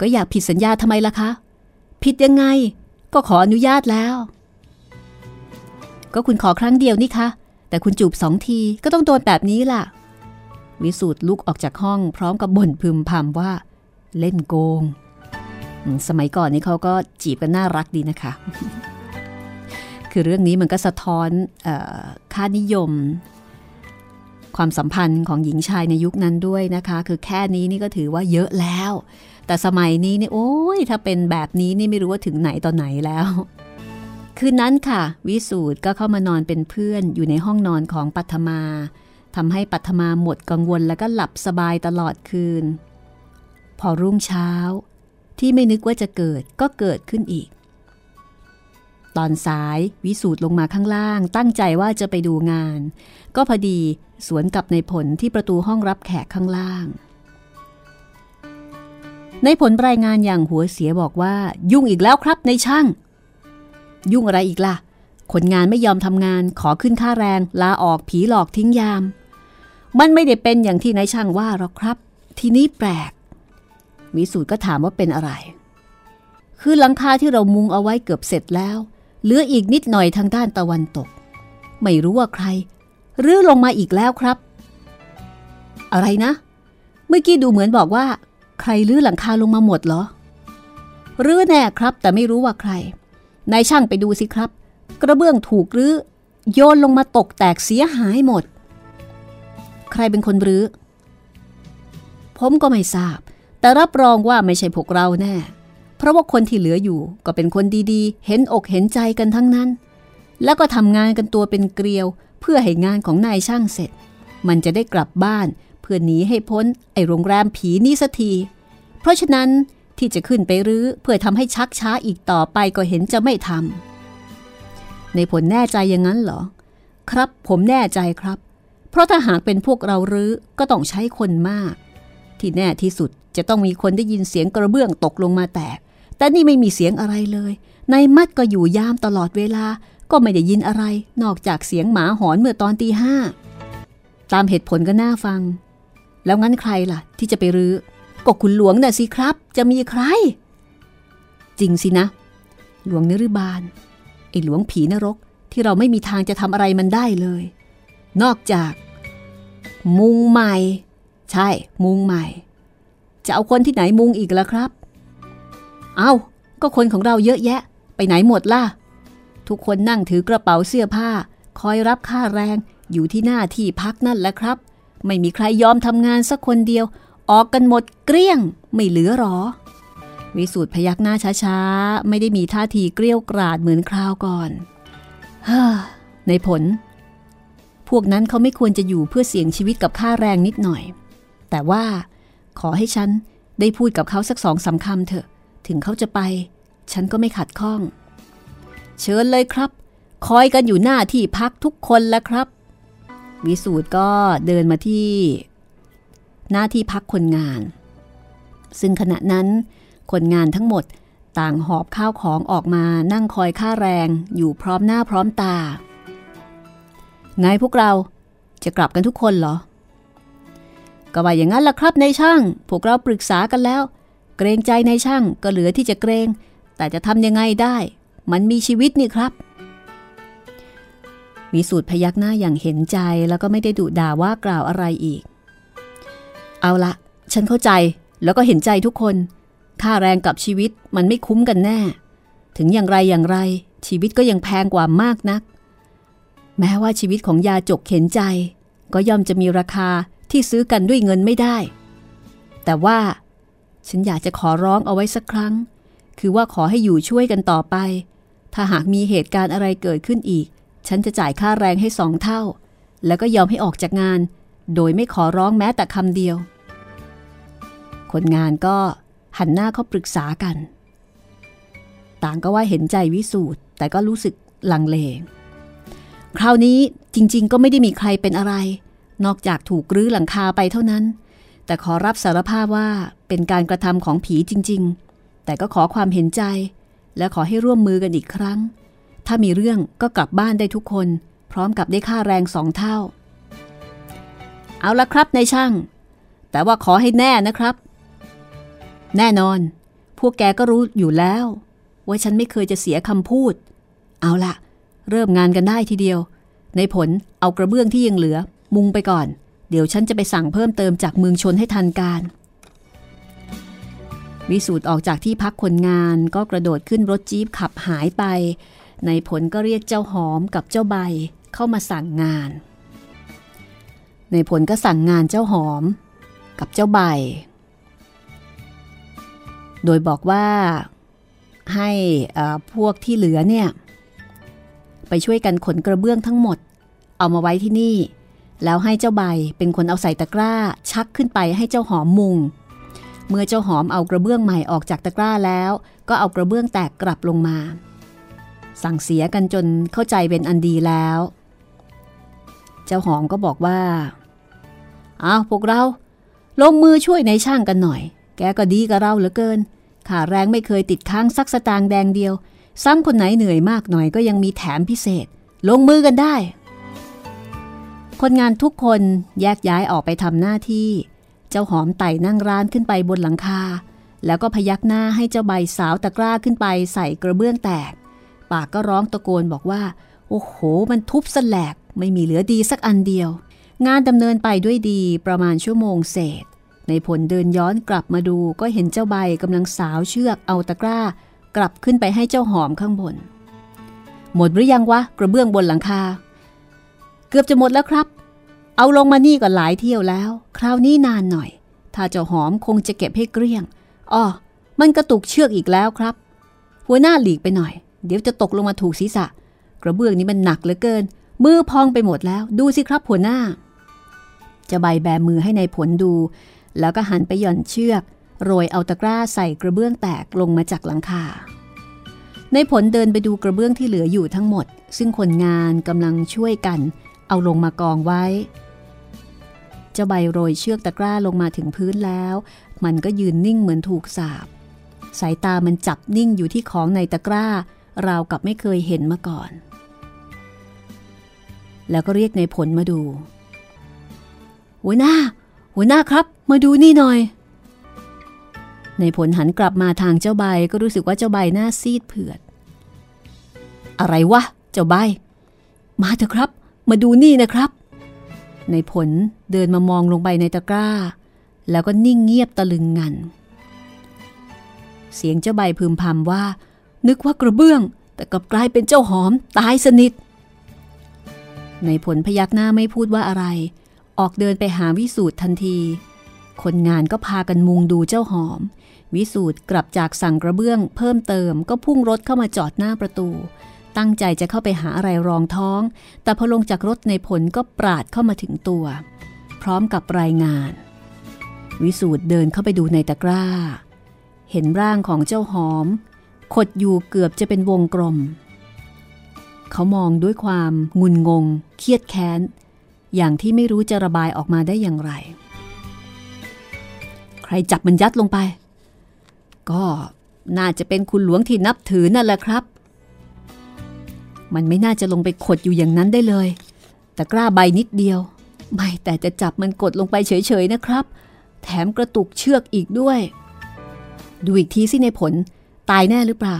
Speaker 3: ก็อยากผิดสัญญาทำไมล่ะคะ ผิดยังไง ก็ขออนุญาตแล้ว ก็คุณขอครั้งเดียวนี่คะแต่คุณจูบสองทีก็ต้องโดนแบบนี้ล่ะ วิสูตรลุกออกจากห้องพร้อมกับบ่นพึมพำว่า เล่นโกง สมัยก่อนนี้เขาก็จีบกันน่ารักดีนะคะ คือเรื่องนี้มันก็สะท้อนออค่านิยม ความสัมพันธ์ของหญิงชายในยุคนั้นด้วยนะคะ คือแค่นี้นี่ก็ถือว่าเยอะแล้ว แต่สมัยนี้นี่โอ้ยถ้าเป็นแบบนี้นี่ไม่รู้ว่าถึงไหนตอนไหนแล้ว คืนนั้นค่ะ วิสูตรก็เข้ามานอนเป็นเพื่อนอยู่ในห้องนอนของปัทมาทำให้ปัทมาหมดกังวลแล้วก็หลับสบายตลอดคืน พอรุ่งเช้า ที่ไม่นึกว่าจะเกิดก็เกิดขึ้นอีก ตอนสายวิสูตรลงมาข้างล่าง ตั้งใจว่าจะไปดูงาน ก็พอดีสวนกับในผลที่ประตูห้องรับแขกข้างล่าง ในผลรายงานอย่างหัวเสียบอกว่า ยุ่งอีกแล้วครับในช่าง ยุ่งอะไรอีกล่ะ คนงานไม่ยอมทำงาน ขอขึ้นค่าแรง ลาออกผีหลอกทิ้งยาม มันไม่ได้เป็นอย่างที่นายช่างว่าหรอกครับ ทีนี้แปลกวิสูตรก็ถามว่าเป็นอะไร คือหลังคาที่เรามุงเอาไว้เกือบเสร็จแล้ว เหลืออีกนิดหน่อยทางด้านตะวันตก ไม่รู้ว่าใครรื้อลงมาอีกแล้วครับ อะไรนะ เมื่อกี้ดูเหมือนบอกว่า ใครรื้อหลังคาลงมาหมดเหรอรื้อแน่ครับ แต่ไม่รู้ว่าใคร นายช่างไปดูสิครับ กระเบื้องถูกรื้อโยนลงมาตกแตกเสียหายหมด ใครเป็นคนรื้อ ผมก็ไม่ทราบ แต่รับรองว่าไม่ใช่พวกเราแน่ เพราะว่าคนที่เหลืออยู่ก็เป็นคนดีๆ เห็นอกเห็นใจกันทั้งนั้น แล้วก็ทำงานกันตัวเป็นเกลียว เพื่อให้งานของนายช่างเสร็จ มันจะได้กลับบ้าน เพื่อหนีให้พ้นไอโรงแรมผีนี้สักที เพราะฉะนั้น ที่จะขึ้นไปรื้อเพื่อทำให้ชักช้าอีกต่อไปก็เห็นจะไม่ทำในผลแน่ใจอย่างนั้นเหรอ ครับผมแน่ใจครับ เพราะถ้าหากเป็นพวกเรารื้อก็ต้องใช้คนมาก ที่แน่ที่สุดจะต้องมีคนได้ยินเสียงกระเบื้องตกลงมาแตก แต่นี่ไม่มีเสียงอะไรเลยนายมัดก็อยู่ยามตลอดเวลา ก็ไม่ได้ยินอะไร นอกจากเสียงหมาหอนเมื่อตอนตีห้า ตามเหตุผลก็น่าฟัง แล้วงั้นใครล่ะ ที่จะไปรื้อ ก็คุณหลวงน่ะสิครับ จะมีใคร จริงสินะ หลวงนรุบาลไอ้หลวงผีนรกที่เราไม่มีทางจะทำอะไรมันได้เลย นอกจาก มุงใหม่ ใช่ มุงใหม่ จะเอาคนที่ไหนมุงอีกล่ะครับ เอา้า ก็คนของเราเยอะแยะ ไปไหนหมดล่ะ ทุกคนนั่งถือกระเป๋าเสื้อผ้า คอยรับค่าแรงอยู่ที่หน้าที่พักนั่นแหละครับ ไม่มีใครยอมทำงานสักคนเดียว ออกกันหมดเกลี้ยงไม่เหลือหรอ วิสูตรพยักหน้าช้าๆ ไม่ได้มีท่าทีเกลี้ยวกราดเหมือนคราวก่อนฮ่าในผล พวกนั้นเขาไม่ควรจะอยู่เพื่อเสี่ยงชีวิตกับค่าแรงนิดหน่อย แต่ว่าขอให้ฉันได้พูดกับเขาสักสองสาคำเถอะ ถึงเขาจะไป ฉันก็ไม่ขัดข้อง เชิญเลยครับ คอยกันอยู่หน้าที่พักทุกคนแล้วครับ วิสูตรก็เดินมาที่ หน้าที่พักคนงาน ซึ่งขณะนั้นคนงานทั้งหมดต่างหอบข้าวของออกมานั่งคอยค่าแรงอยู่พร้อมหน้าพร้อมตา ไงพวกเราจะกลับกันทุกคนเหรอ ก็ว่าอย่างนั้นล่ะครับในช่าง พวกเราปรึกษากันแล้ว เกรงใจในช่างก็เหลือที่จะเกรง แต่จะทำยังไงได้ มันมีชีวิตนี่ครับวิสูตรพยักหน้าอย่างเห็นใจแล้วก็ไม่ได้ดุด่าว่ากล่าวอะไรอีก เอาละฉันเข้าใจแล้วก็เห็นใจทุกคน ค่าแรงกับชีวิตมันไม่คุ้มกันแน่ ถึงอย่างไรอย่างไร ชีวิตก็ยังแพงกว่ามากนัก แม้ว่าชีวิตของยาจกเข็นใจ ก็ย่อมจะมีราคาที่ซื้อกันด้วยเงินไม่ได้ แต่ว่า ฉันอยากจะขอร้องเอาไว้สักครั้ง คือว่าขอให้อยู่ช่วยกันต่อไป ถ้าหากมีเหตุการณ์อะไรเกิดขึ้นอีก ฉันจะจ่ายค่าแรงให้สองเท่า แล้วก็ยอมให้ออกจากงาน โดยไม่ขอร้องแม้แต่คำเดียว คนงานก็หันหน้าเข้าปรึกษากัน ต่างก็ว่าเห็นใจวิสูตรแต่ก็รู้สึกลังเล คราวนี้จริง ๆ ก็ไม่ได้มีใครเป็นอะไร นอกจากถูกรื้อหลังคาไปเท่านั้น แต่ขอรับสารภาพว่าเป็นการกระทำของผีจริง ๆ แต่ก็ขอความเห็นใจ และขอให้ร่วมมือกันอีกครั้ง ถ้ามีเรื่องก็กลับบ้านได้ทุกคน พร้อมกับได้ค่าแรงสองเท่า เอาละครับนายช่าง แต่ว่าขอให้แน่นะครับ แน่นอน พวกแกก็รู้อยู่แล้ว ว่าฉันไม่เคยจะเสียคำพูด เอาละเริ่มงานกันได้ทีเดียว ในผลเอากระเบื้องที่ยังเหลือ มุงไปก่อน เดี๋ยวฉันจะไปสั่งเพิ่มเติมจากเมืองชนให้ทันการ วิสูตรออกจากที่พักคนงานก็กระโดดขึ้นรถจี๊ปขับหายไป ในผลก็เรียกเจ้าหอมกับเจ้าใบเข้ามาสั่งงาน ในผลก็สั่งงานเจ้าหอม กับเจ้าใบ โดยบอกว่าให้พวกที่เหลือเนี่ย ไปช่วยกันขนกระเบื้องทั้งหมด เอามาไว้ที่นี่ แล้วให้เจ้าใบเป็นคนเอาใส่ตะกร้า ชักขึ้นไปให้เจ้าหอมมุง เมื่อเจ้าหอมเอากระเบื้องใหม่ออกจากตะกร้าแล้ว ก็เอากระเบื้องแตกกลับลงมา สั่งเสียกันจนเข้าใจเป็นอันดีแล้ว เจ้าหอมก็บอกว่าอ้าวพวกเราลงมือช่วยในช่างกันหน่อย แกก็ดีกับเราเหลือเกินขาแรงไม่เคยติดค้างสักสตางค์แดงเดียว ซ้ำคนไหนเหนื่อยมากหน่อยก็ยังมีแถมพิเศษ ลงมือกันได้ คนงานทุกคนแยกย้ายออกไปทำหน้าที่ เจ้าหอมไต่นั่งร้านขึ้นไปบนหลังคา แล้วก็พยักหน้าให้เจ้าใบสาวตะกร้าขึ้นไปใส่กระเบื้องแตก ปากก็ร้องตะโกนบอกว่า โอ้โห มันทุบสแลกไม่มีเหลือดีสักอันเดียว งานดำเนินไปด้วยดีประมาณชั่วโมงเศษ ในผลเดินย้อนกลับมาดูก็เห็นเจ้าใบกำลังสาวเชือกเอาตะกร้า กลับขึ้นไปให้เจ้าหอมข้างบน หมดหรือยังวะกระเบื้องบนหลังคา เกือบจะหมดแล้วครับ เอาลงมานี่ก็หลายเที่ยวแล้ว คราวนี้นานหน่อย ถ้าเจ้าหอมคงจะเก็บให้เกลี้ยงอ๋อมันกระตุกเชือกอีกแล้วครับ หัวหน้าหลีกไปหน่อย เดี๋ยวจะตกลงมาถูกศีรษะ กระเบื้องนี้มันหนักเหลือเกิน มือพองไปหมดแล้ว ดูสิครับหัวหน้า จะใบแบมือให้ในผลดู แล้วก็หันไปหย่อนเชือกโรยเอาตะกร้าใส่กระเบื้องแตกลงมาจากหลังคา ในผลเดินไปดูกระเบื้องที่เหลืออยู่ทั้งหมด ซึ่งคนงานกำลังช่วยกัน เอาลงมากองไว้ เจ้าใบโรยเชือกตะกร้าลงมาถึงพื้นแล้ว มันก็ยืนนิ่งเหมือนถูกสาบ สายตามันจับนิ่งอยู่ที่ของในตะกร้าราวกับไม่เคยเห็นมาก่อน แล้วก็เรียกในผลมาดูหัวหน้า หัวหน้าครับ มาดูนี่หน่อย ในผลหันกลับมาทางเจ้าใบก็รู้สึกว่าเจ้าใบหน้าซีดเผือด อะไรวะ เจ้าใบ มาเถอะครับ มาดูนี่นะครับ ในผลเดินมามองลงไปในตะกร้า แล้วก็นิ่งเงียบตะลึงงัน เสียงเจ้าใบพึมพำว่า นึกว่ากระเบื้อง แต่กลับกลายเป็นเจ้าหอมตายสนิท ในผลพยักหน้าไม่พูดว่าอะไร ออกเดินไปหาวิสูตรทันที คนงานก็พากันมุงดูเจ้าหอม วิสูตรกลับจากสั่งกระเบื้อง เพิ่มเติมก็พุ่งรถเข้ามาจอดหน้าประตู ตั้งใจจะเข้าไปหาอะไรรองท้อง แต่พอลงจากรถในผลก็ปราดเข้ามาถึงตัว พร้อมกับรายงาน วิสูตรเดินเข้าไปดูในตะกร้า เห็นร่างของเจ้าหอม ขดอยู่เกือบจะเป็นวงกลมเขามองด้วยความงุนงง เครียดแค้น อย่างที่ไม่รู้จะระบายออกมาได้อย่างไร ใครจับมันยัดลงไป ก็น่าจะเป็นคุณหลวงที่นับถือนั่นแหละครับ มันไม่น่าจะลงไปขดอยู่อย่างนั้นได้เลย แต่กล้าใบนิดเดียว ไม่แต่จะจับมันกดลงไปเฉยๆนะครับ แถมกระตุกเชือกอีกด้วย ดูอีกทีสิในผล ตายแน่หรือเปล่า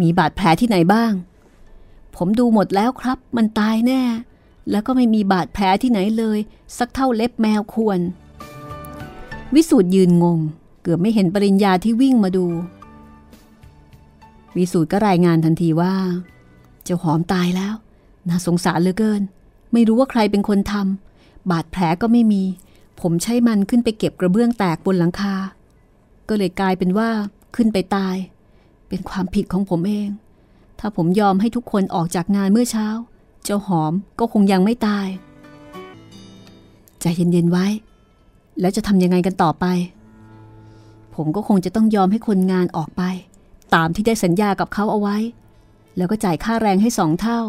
Speaker 3: มีบาดแผลที่ไหนบ้าง ผมดูหมดแล้วครับ มันตายแน่ แล้วก็ไม่มีบาดแผลที่ไหนเลย สักเท่าเล็บแมวควร วิสูตรยืนงง เกือบไม่เห็นปริญญาที่วิ่งมาดู วิสูตรก็รายงานทันทีว่า เจ้าหอมตายแล้ว น่าสงสารเหลือเกิน ไม่รู้ว่าใครเป็นคนทำบาดแผลก็ไม่มี ผมใช้มันขึ้นไปเก็บกระเบื้องแตกบนหลังคา ก็เลยกลายเป็นว่าขึ้นไปตาย เป็นความผิดของผมเอง ถ้าผมยอมให้ทุกคนออกจากงานเมื่อเช้า เจ้าหอมก็คงยังไม่ตาย ใจเย็นๆไว้ แล้วจะทำยังไงกันต่อไป ผมก็คงจะต้องยอมให้คนงานออกไป ตามที่ได้สัญญากับเขาเอาไว้ แล้วก็จ่ายค่าแรงให้สองเท่า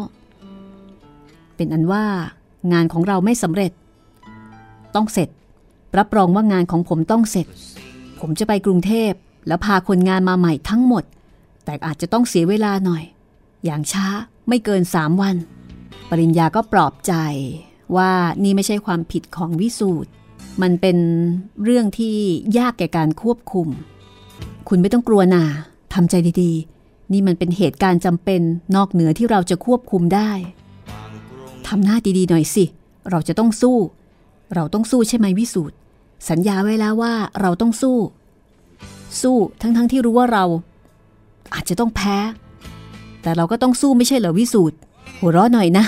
Speaker 3: เป็นอันว่างานของเราไม่สำเร็จ ต้องเสร็จ รับรองว่างานของผมต้องเสร็จ ผมจะไปกรุงเทพแล้วพาคนงานมาใหม่ทั้งหมด แต่อาจจะต้องเสียเวลาหน่อย อย่างช้าไม่เกินสามวัน ปริญญาก็ปลอบใจว่านี่ไม่ใช่ความผิดของวิสูตรมันเป็นเรื่องที่ยากแก่การควบคุม คุณไม่ต้องกลัวนาทำใจดีๆ นี่มันเป็นเหตุการณ์จำเป็นนอกเหนือที่เราจะควบคุมได้ทำหน้าดีๆหน่อยสิ เราจะต้องสู้ เราต้องสู้ใช่ไหมวิสูตรสัญญาไว้แล้วว่าเราต้องสู้ สู้ทั้งๆทที่รู้ว่าเรา อาจจะต้องแพ้ แต่เราก็ต้องสู้ไม่ใช่เหรอวิสูตรหัวเราะหน่อยนะ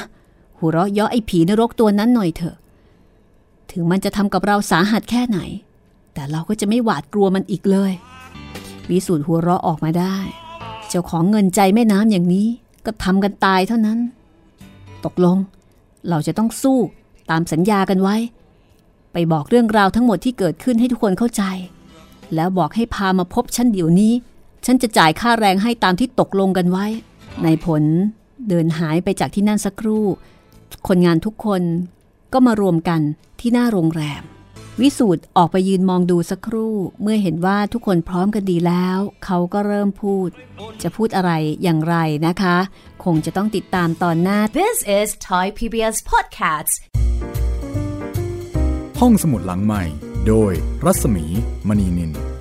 Speaker 3: หัวเราะเยาะไอ้ผีนรกตัวนั้นหน่อยเถอะ ถึงมันจะทำกับเราสาหัสแค่ไหน แต่เราก็จะไม่หวาดกลัวมันอีกเลย วิสูตรหัวเราะออกมาได้ เจ้าของเงินใจแม่น้ำอย่างนี้ก็ทำกันตายเท่านั้น ตกลง เราจะต้องสู้ตามสัญญากันไว้ ไปบอกเรื่องราวทั้งหมดที่เกิดขึ้นให้ทุกคนเข้าใจ แล้วบอกให้พามาพบฉันเดี๋ยวนี้ ฉันจะจ่ายค่าแรงให้ตามที่ตกลงกันไว้ ในผลเดินหายไปจากที่นั่นสักครู่ คนงานทุกคนก็มารวมกันที่หน้าโรงแรม วิสูตรออกไปยืนมองดูสักครู่ เมื่อเห็นว่าทุกคนพร้อมกันดีแล้ว เขาก็เริ่มพูด จะพูดอะไรอย่างไรนะคะ คงจะต้องติดตามตอนหน้า
Speaker 1: This is Thai PBS Podcasts.
Speaker 2: ห้องสมุดหลังใหม่ โดยรัศมีมณีนิน